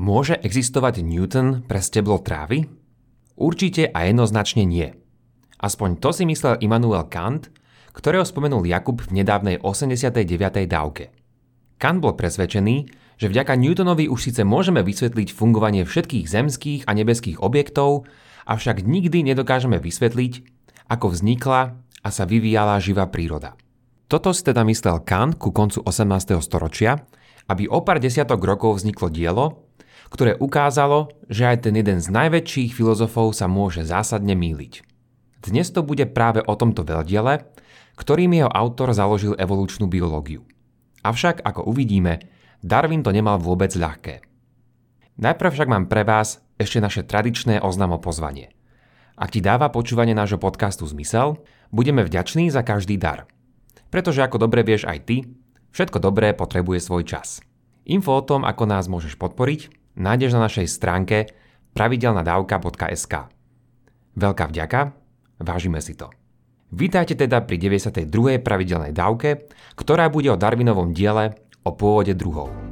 Môže existovať Newton pre steblo trávy? Určite a jednoznačne nie. Aspoň to si myslel Immanuel Kant, ktorého spomenul Jakub v nedávnej 89. dávke. Kant bol presvedčený, že vďaka Newtonovi už síce môžeme vysvetliť fungovanie všetkých zemských a nebeských objektov, avšak nikdy nedokážeme vysvetliť, ako vznikla a sa vyvíjala živá príroda. Toto si teda myslel Kant ku koncu 18. storočia, aby o pár desiatok rokov vzniklo dielo, ktoré ukázalo, že aj ten jeden z najväčších filozofov sa môže zásadne míliť. Dnes to bude práve o tomto veľdiele, ktorým jeho autor založil evolučnú biológiu. Avšak, ako uvidíme, Darwin to nemal vôbec ľahké. Najprv však mám pre vás ešte naše tradičné oznamo pozvanie. Ak ti dáva počúvanie nášho podcastu zmysel, budeme vďační za každý dar. Pretože ako dobre vieš aj ty, všetko dobré potrebuje svoj čas. Info o tom, ako nás môžeš podporiť, nájdeš na našej stránke pravidelnadavka.sk. Veľká vďaka, vážime si to. Vítajte teda pri 92. pravidelnej dávke, ktorá bude o Darwinovom diele o pôvode druhov.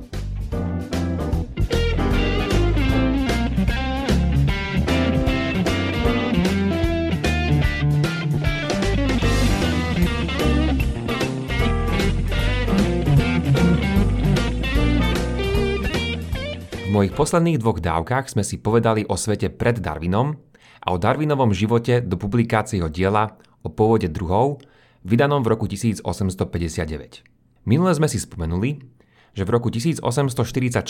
Mojich posledných dvoch dávkach sme si povedali o svete pred Darwinom a o Darwinovom živote do publikácie jeho diela o pôvode druhov, vydanom v roku 1859. Minule sme si spomenuli, že v roku 1844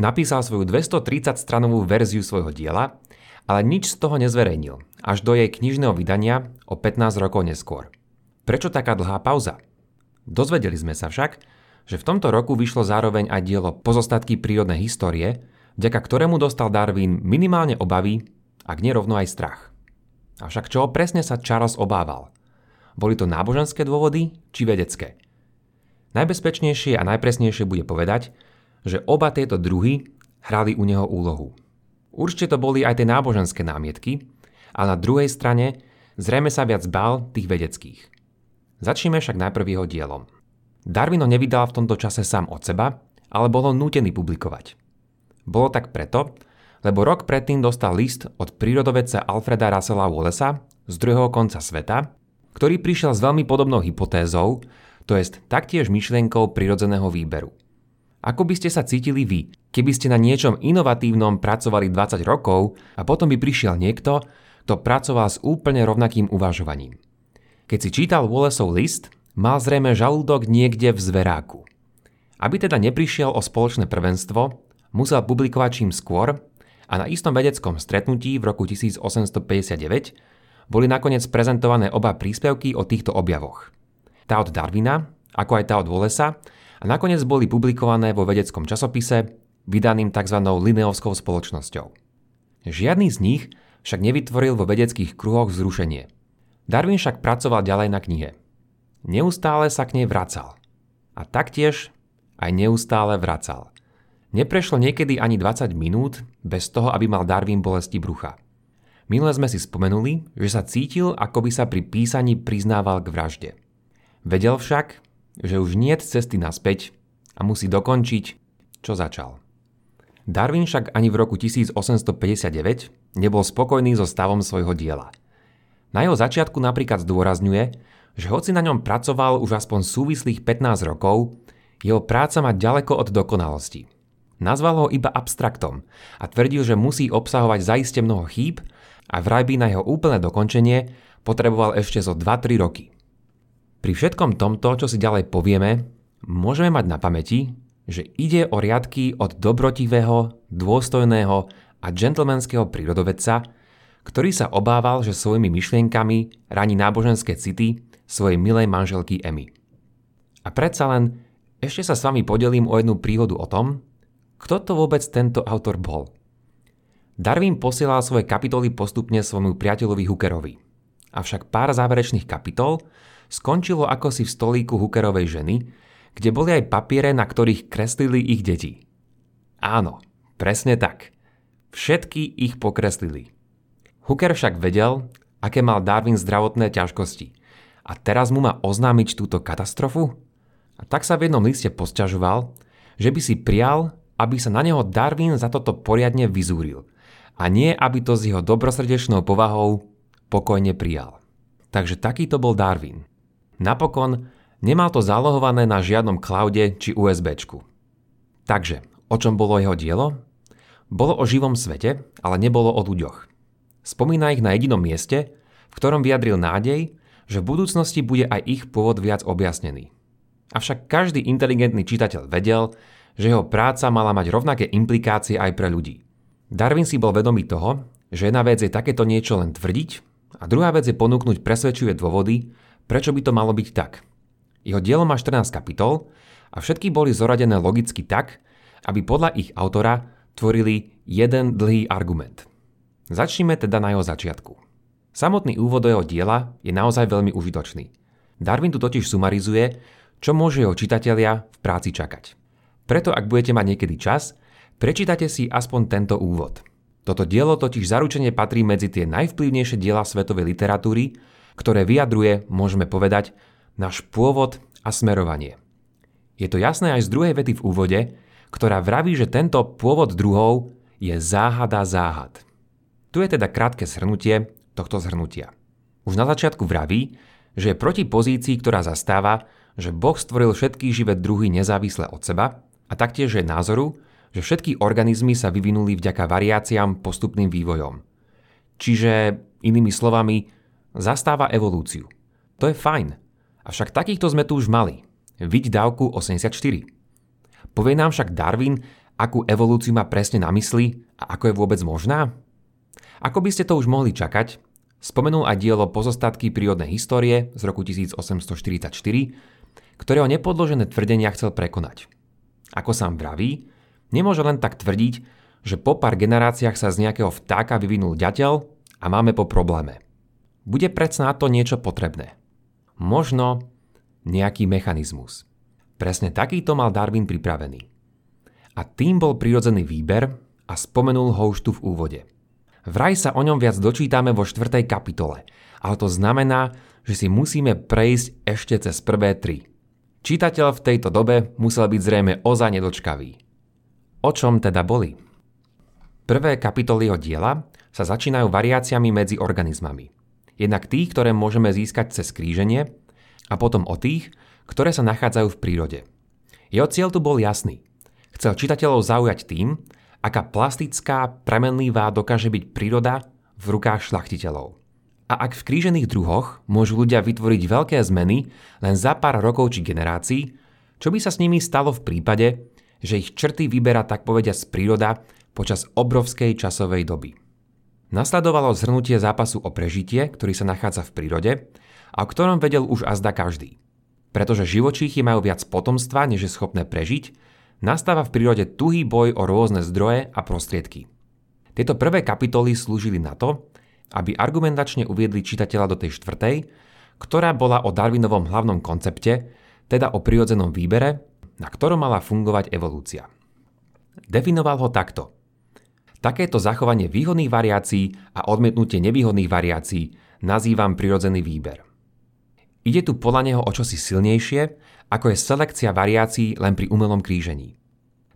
napísal svoju 230-stranovú verziu svojho diela, ale nič z toho nezverejnil, až do jej knižného vydania o 15 rokov neskôr. Prečo taká dlhá pauza? Dozvedeli sme sa však, že v tomto roku vyšlo zároveň aj dielo Pozostatky prírodnej histórie, vďaka ktorému dostal Darwin minimálne obavy, ak nerovno aj strach. Avšak čoho presne sa Charles obával? Boli to náboženské dôvody či vedecké? Najbezpečnejšie a najpresnejšie bude povedať, že oba tieto druhy hrali u neho úlohu. Určite to boli aj tie náboženské námietky, ale na druhej strane zrejme sa viac bál tých vedeckých. Začneme však najprv jeho dielom. Darwin nevydal v tomto čase sám od seba, ale bol nútený publikovať. Bolo tak preto, lebo rok predtým dostal list od prírodovedca Alfreda Russella Wallace'a z druhého konca sveta, ktorý prišiel s veľmi podobnou hypotézou, to jest taktiež myšlienkou prirodzeného výberu. Ako by ste sa cítili vy, keby ste na niečom inovatívnom pracovali 20 rokov a potom by prišiel niekto, kto pracoval s úplne rovnakým uvažovaním. Keď si čítal Wallaceov list, mal zrejme žalúdok niekde v zveráku. Aby teda neprišiel o spoločné prvenstvo, musel publikovať čím skôr a na istom vedeckom stretnutí v roku 1859 boli nakoniec prezentované oba príspevky o týchto objavoch. Tá od Darwina, ako aj tá od Wallace'a a nakoniec boli publikované vo vedeckom časopise vydaným tzv. Lineovskou spoločnosťou. Žiadny z nich však nevytvoril vo vedeckých kruhoch zrušenie. Darwin však pracoval ďalej na knihe. Neustále sa k nej vracal. A taktiež aj neustále vracal. Neprešlo niekedy ani 20 minút bez toho, aby mal Darwin bolesti brucha. Minule sme si spomenuli, že sa cítil, ako by sa pri písaní priznával k vražde. Vedel však, že už nie cesty naspäť a musí dokončiť, čo začal. Darwin však ani v roku 1859 nebol spokojný so stavom svojho diela. Na jeho začiatku napríklad zdôrazňuje, že hoci na ňom pracoval už aspoň súvislých 15 rokov, jeho práca má ďaleko od dokonalosti. Nazval ho iba abstraktom a tvrdil, že musí obsahovať zaiste mnoho chýb a vraj by na jeho úplné dokončenie potreboval ešte zo 2-3 roky. Pri všetkom tomto, čo si ďalej povieme, môžeme mať na pamäti, že ide o riadky od dobrotivého, dôstojného a džentlmenského prírodovedca, ktorý sa obával, že svojimi myšlienkami raní náboženské city svojej milej manželky Emmy. A predsa len ešte sa s vami podelím o jednu príhodu o tom, kto to vôbec tento autor bol. Darwin posielal svoje kapitoly postupne svojmu priateľovi Hookerovi. Avšak pár záverečných kapitol skončilo ako si v stolíku Hookerovej ženy, kde boli aj papiere, na ktorých kreslili ich deti. Áno, presne tak. Všetky ich pokreslili. Hooker však vedel, aké mal Darwin zdravotné ťažkosti a teraz mu má oznámiť túto katastrofu? A tak sa v jednom liste posťažoval, že by si prial, aby sa na neho Darwin za toto poriadne vyzúril a nie aby to s jeho dobrosrdečnou povahou pokojne prijal. Takže takýto bol Darwin. Napokon nemal to zálohované na žiadnom cloude či USBčku. Takže, o čom bolo jeho dielo? Bolo o živom svete, ale nebolo o ľuďoch. Spomína ich na jedinom mieste, v ktorom vyjadril nádej, že v budúcnosti bude aj ich pôvod viac objasnený. Avšak každý inteligentný čitateľ vedel, že jeho práca mala mať rovnaké implikácie aj pre ľudí. Darwin si bol vedomý toho, že jedna vec je takéto niečo len tvrdiť a druhá vec je ponúknuť presvedčivé dôvody, prečo by to malo byť tak. Jeho dielo má 14 kapitol a všetky boli zoradené logicky tak, aby podľa ich autora tvorili jeden dlhý argument. Začnime teda na jeho začiatku. Samotný úvod do jeho diela je naozaj veľmi užitočný. Darwin tu totiž sumarizuje, čo môže jeho čitatelia v práci čakať. Preto ak budete mať niekedy čas, Prečítate si aspoň tento úvod. Toto dielo totiž zaručene patrí medzi tie najvplyvnejšie diela svetovej literatúry, ktoré vyjadruje, môžeme povedať, náš pôvod a smerovanie. Je to jasné aj z druhej vety v úvode, ktorá vraví, že tento pôvod druhov je záhada záhad. Tu je teda krátke zhrnutie tohto zhrnutia. Už na začiatku vraví, že je proti pozícii, ktorá zastáva, že Boh stvoril všetky živé druhy nezávisle od seba a taktiež je názoru, že všetky organizmy sa vyvinuli vďaka variáciám postupným vývojom. Čiže, inými slovami, zastáva evolúciu. To je fajn. Avšak takýchto sme tu už mali. Viď dávku 84. Povie nám však Darwin, akú evolúciu má presne na mysli a ako je vôbec možná? Ako by ste to už mohli čakať, spomenul aj dielo Pozostatky prírodnej histórie z roku 1844, ktorého nepodložené tvrdenia chcel prekonať. Ako sám vraví, Nemôže len tak tvrdiť, že po pár generáciách sa z nejakého vtáka vyvinul ďateľ a máme po probléme. Bude predsa na to niečo potrebné. Možno nejaký mechanizmus. Presne takýto mal Darwin pripravený. A tým bol prirodzený výber a spomenul ho už tu v úvode. Vraj sa o ňom viac dočítame vo štvrtej kapitole, ale to znamená, že si musíme prejsť ešte cez prvé tri. Čítateľ v tejto dobe musel byť zrejme ozaj nedočkavý. O čom teda boli? Prvé kapitoly jeho diela sa začínajú variáciami medzi organizmami. Jednak tých, ktoré môžeme získať cez kríženie a potom o tých, ktoré sa nachádzajú v prírode. Jeho cieľ tu bol jasný. Chcel čitateľov zaujať tým, aká plastická, premenlivá dokáže byť príroda v rukách šlachtiteľov. A ak v krížených druhoch môžu ľudia vytvoriť veľké zmeny len za pár rokov či generácií, čo by sa s nimi stalo v prípade, že ich črty vyberá tak povedia z príroda počas obrovskej časovej doby. Nasledovalo zhrnutie zápasu o prežitie, ktorý sa nachádza v prírode a o ktorom vedel už azda každý. Pretože živočíchy majú viac potomstva, než je schopné prežiť, nastáva v prírode tuhý boj o rôzne zdroje a prostriedky. Tieto prvé kapitoly slúžili na to, aby argumentačne uviedli čitateľa do tej štvrtej, ktorá bola o Darwinovom hlavnom koncepte, teda o prirodzenom výbere na ktorom mala fungovať evolúcia. Definoval ho takto. Takéto zachovanie výhodných variácií a odmietnutie nevýhodných variácií nazývam prirodzený výber. Ide tu podľa neho o čosi silnejšie, ako je selekcia variácií len pri umelom krížení.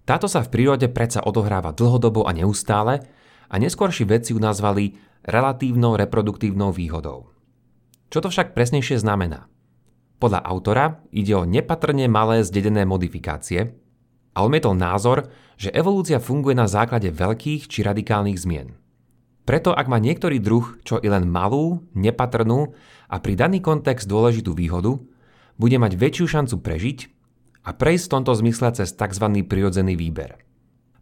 Táto sa v prírode predsa odohráva dlhodobo a neustále a neskôrší vedci ju nazvali relatívnou reproduktívnou výhodou. Čo to však presnejšie znamená? Podľa autora ide o nepatrne malé zdedené modifikácie a odmietol názor, že evolúcia funguje na základe veľkých či radikálnych zmien. Preto ak má niektorý druh čo i len malú, nepatrnú a pri daný kontext dôležitú výhodu, bude mať väčšiu šancu prežiť a prejsť v tomto zmysle cez tzv. prirodzený výber.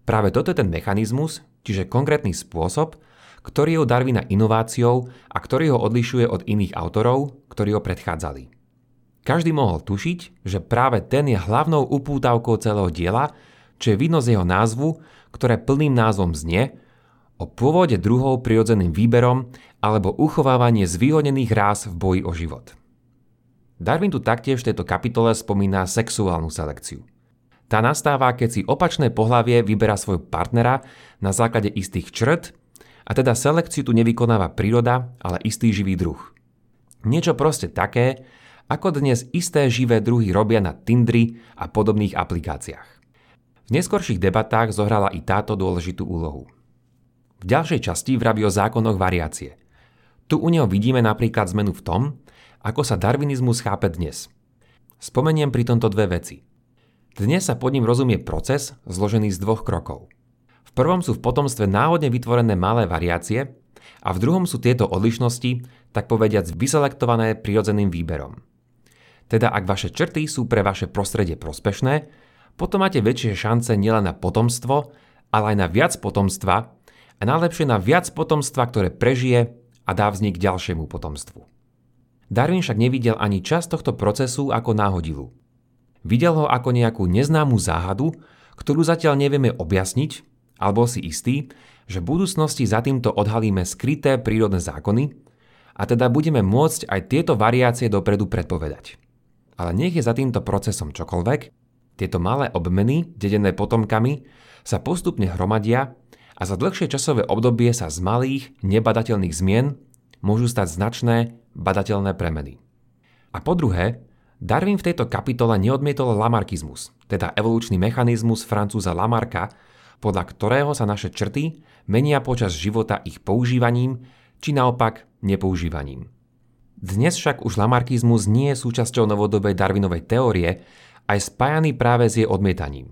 Práve toto je ten mechanizmus, čiže konkrétny spôsob, ktorý je u Darwina inováciou a ktorý ho odlišuje od iných autorov, ktorí ho predchádzali. Každý mohol tušiť, že práve ten je hlavnou upútavkou celého diela, čo je vidno z jeho názvu, ktoré plným názvom znie o pôvode druhov prirodzeným výberom alebo uchovávanie zvýhodnených ráz v boji o život. Darwin tu taktiež v tejto kapitole spomína sexuálnu selekciu. Tá nastáva, keď si opačné pohlavie vyberá svojho partnera na základe istých črt a teda selekciu tu nevykonáva príroda, ale istý živý druh. Niečo proste také, ako dnes isté živé druhy robia na Tindri a podobných aplikáciách. V neskorších debatách zohrala i táto dôležitú úlohu. V ďalšej časti vraví o zákonoch variácie. Tu u neho vidíme napríklad zmenu v tom, ako sa darwinizmus chápe dnes. Spomeniem pri tomto dve veci. Dnes sa pod ním rozumie proces zložený z dvoch krokov. V prvom sú v potomstve náhodne vytvorené malé variácie a v druhom sú tieto odlišnosti, tak povediac, vyselektované prirodzeným výberom. Teda ak vaše črty sú pre vaše prostredie prospešné, potom máte väčšie šance nielen na potomstvo, ale aj na viac potomstva a najlepšie na viac potomstva, ktoré prežije a dá vznik ďalšiemu potomstvu. Darwin však nevidel ani čas tohto procesu ako náhodilu. Videl ho ako nejakú neznámu záhadu, ktorú zatiaľ nevieme objasniť, alebo si istý, že v budúcnosti za týmto odhalíme skryté prírodné zákony a teda budeme môcť aj tieto variácie dopredu predpovedať. Ale nech je za týmto procesom čokoľvek, tieto malé obmeny, dedené potomkami, sa postupne hromadia a za dlhšie časové obdobie sa z malých, nebadateľných zmien môžu stať značné, badateľné premeny. A po druhé, Darwin v tejto kapitole neodmietol lamarkizmus, teda evolučný mechanizmus francúza Lamarka, podľa ktorého sa naše črty menia počas života ich používaním, či naopak nepoužívaním. Dnes však už lamarkizmus nie je súčasťou novodobej Darwinovej teórie, aj spájaný práve s jej odmietaním.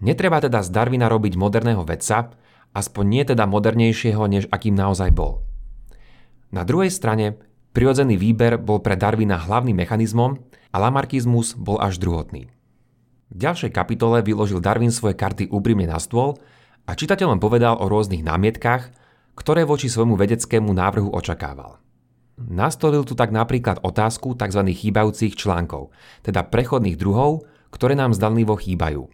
Netreba teda z Darwina robiť moderného vedca, aspoň nie teda modernejšieho, než akým naozaj bol. Na druhej strane, prirodzený výber bol pre Darwina hlavným mechanizmom a lamarkizmus bol až druhotný. V ďalšej kapitole vyložil Darwin svoje karty úprimne na stôl a čitateľom povedal o rôznych námietkách, ktoré voči svojmu vedeckému návrhu očakával. Nastolil tu tak napríklad otázku tzv. chýbajúcich článkov, teda prechodných druhov, ktoré nám zdanlivo chýbajú.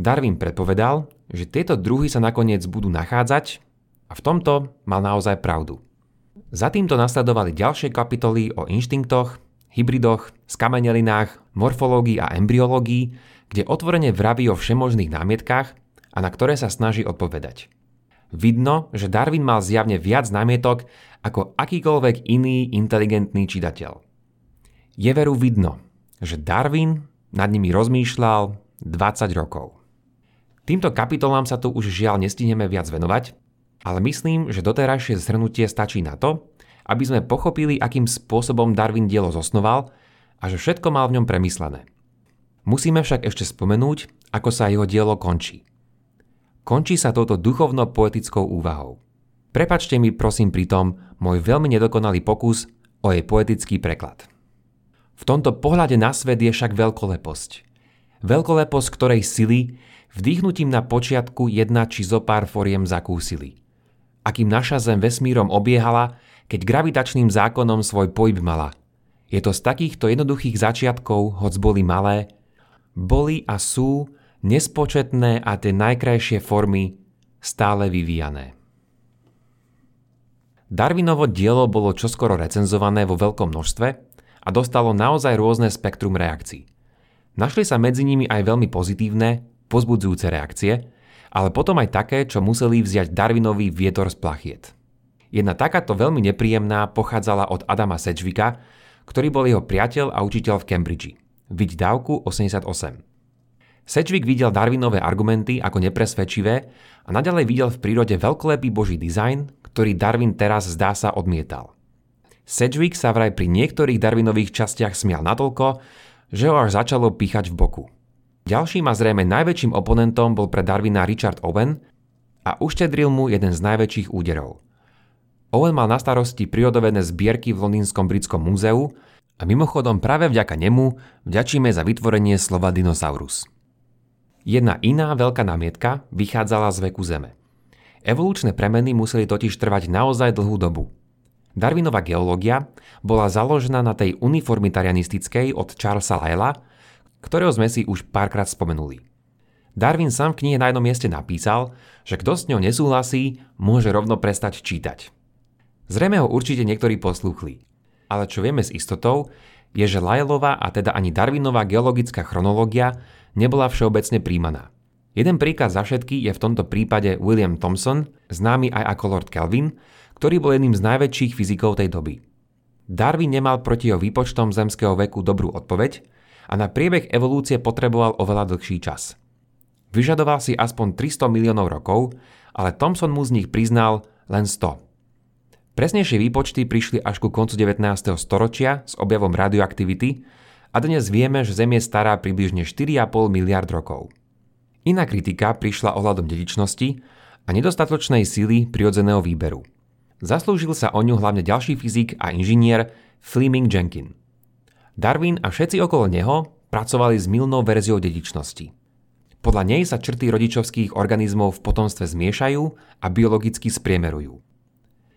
Darwin predpovedal, že tieto druhy sa nakoniec budú nachádzať a v tomto mal naozaj pravdu. Za týmto nasledovali ďalšie kapitoly o inštinktoch, hybridoch, skamenelinách, morfológii a embryológii, kde otvorene vraví o všemožných námietkách a na ktoré sa snaží odpovedať. Vidno, že Darwin mal zjavne viac námietok ako akýkoľvek iný inteligentný čitateľ. Je veru vidno, že Darwin nad nimi rozmýšľal 20 rokov. Týmto kapitolám sa tu už žiaľ nestihneme viac venovať, ale myslím, že doterajšie zhrnutie stačí na to, aby sme pochopili, akým spôsobom Darwin dielo zosnoval a že všetko mal v ňom premyslené. Musíme však ešte spomenúť, ako sa jeho dielo končí – Končí sa touto duchovno-poetickou úvahou. Prepačte mi prosím pritom môj veľmi nedokonalý pokus o jej poetický preklad. V tomto pohľade na svet je však veľkoleposť. Veľkoleposť, ktorej sily vdýchnutím na počiatku jedna či zo pár foriem zakúsili. Akým naša zem vesmírom obiehala, keď gravitačným zákonom svoj pohyb mala. Je to z takýchto jednoduchých začiatkov, hoc boli malé, boli a sú nespočetné a tie najkrajšie formy stále vyvíjané. Darwinovo dielo bolo čoskoro recenzované vo veľkom množstve a dostalo naozaj rôzne spektrum reakcií. Našli sa medzi nimi aj veľmi pozitívne, pozbudzujúce reakcie, ale potom aj také, čo museli vziať Darwinovi vietor z plachiet. Jedna takáto veľmi nepríjemná pochádzala od Adama Sedgwicka, ktorý bol jeho priateľ a učiteľ v Cambridge. Viď dávku 88. Sedgwick videl Darwinové argumenty ako nepresvedčivé a naďalej videl v prírode veľkolepý boží dizajn, ktorý Darwin teraz zdá sa odmietal. Sedgwick sa vraj pri niektorých Darwinových častiach smial natoľko, že ho až začalo píchať v boku. Ďalším a zrejme najväčším oponentom bol pre Darwina Richard Owen a uštedril mu jeden z najväčších úderov. Owen mal na starosti prírodovedné zbierky v Londýnskom britskom múzeu a mimochodom práve vďaka nemu vďačíme za vytvorenie slova dinosaurus. Jedna iná veľká námietka vychádzala z veku Zeme. Evolučné premeny museli totiž trvať naozaj dlhú dobu. Darwinová geológia bola založená na tej uniformitarianistickej od Charlesa Lyella, ktorého sme si už párkrát spomenuli. Darwin sám v knihe na jednom mieste napísal, že kto s ňou nesúhlasí, môže rovno prestať čítať. Zrejme ho určite niektorí poslúchli. Ale čo vieme s istotou, je, že Lyellová a teda ani Darwinová geologická chronológia nebola všeobecne príjmaná. Jeden príkaz za všetky je v tomto prípade William Thomson, známy aj ako Lord Kelvin, ktorý bol jedným z najväčších fyzikov tej doby. Darwin nemal proti jeho výpočtom zemského veku dobrú odpoveď a na priebeh evolúcie potreboval oveľa dlhší čas. Vyžadoval si aspoň 300 miliónov rokov, ale Thomson mu z nich priznal len 100. Presnejšie výpočty prišli až ku koncu 19. storočia s objavom radioaktivity a dnes vieme, že Zem je stará približne 4,5 miliard rokov. Iná kritika prišla ohľadom dedičnosti a nedostatočnej síly prirodzeného výberu. Zaslúžil sa o ňu hlavne ďalší fyzik a inžinier Fleming Jenkin. Darwin a všetci okolo neho pracovali s milnou verziou dedičnosti – podľa nej sa črty rodičovských organizmov v potomstve zmiešajú a biologicky spriemerujú.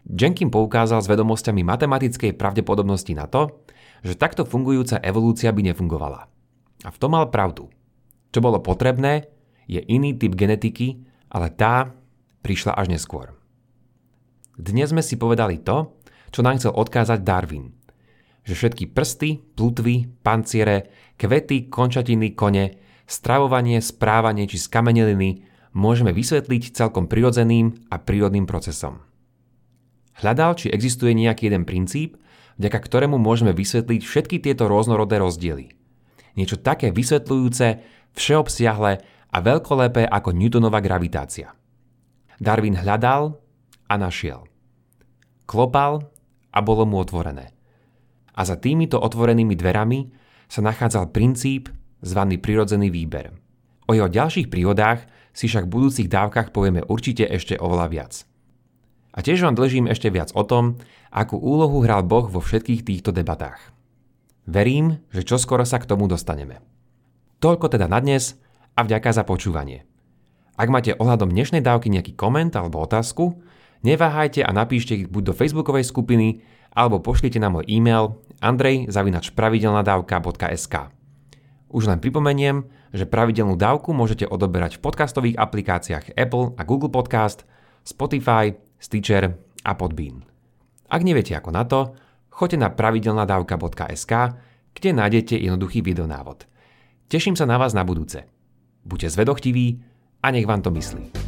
Jenkin poukázal s vedomosťami matematickej pravdepodobnosti na to, že takto fungujúca evolúcia by nefungovala. A v tom mal pravdu. Čo bolo potrebné, je iný typ genetiky, ale tá prišla až neskôr. Dnes sme si povedali to, čo nám chcel odkázať Darwin. Že všetky prsty, plutvy, panciere, kvety, končatiny, kone stravovanie, správanie či skameneliny môžeme vysvetliť celkom prirodzeným a prírodným procesom. Hľadal, či existuje nejaký jeden princíp, vďaka ktorému môžeme vysvetliť všetky tieto rôznorodé rozdiely. Niečo také vysvetľujúce, všeobsiahle a veľkolepé ako Newtonova gravitácia. Darwin hľadal a našiel. Klopal a bolo mu otvorené. A za týmito otvorenými dverami sa nachádzal princíp, zvaný prirodzený výber. O jeho ďalších príhodách si však v budúcich dávkach povieme určite ešte oveľa viac. A tiež vám dlžím ešte viac o tom, akú úlohu hral Boh vo všetkých týchto debatách. Verím, že čoskoro sa k tomu dostaneme. Toľko teda na dnes a vďaka za počúvanie. Ak máte ohľadom dnešnej dávky nejaký koment alebo otázku, neváhajte a napíšte ich buď do facebookovej skupiny alebo pošlite na môj e-mail andrej.pravidelnadavka.sk už len pripomeniem, že pravidelnú dávku môžete odoberať v podcastových aplikáciách Apple a Google Podcast, Spotify, Stitcher a Podbean. Ak neviete ako na to, choďte na pravidelnadavka.sk, kde nájdete jednoduchý videonávod. Teším sa na vás na budúce. Buďte zvedochtiví a nech vám to myslí.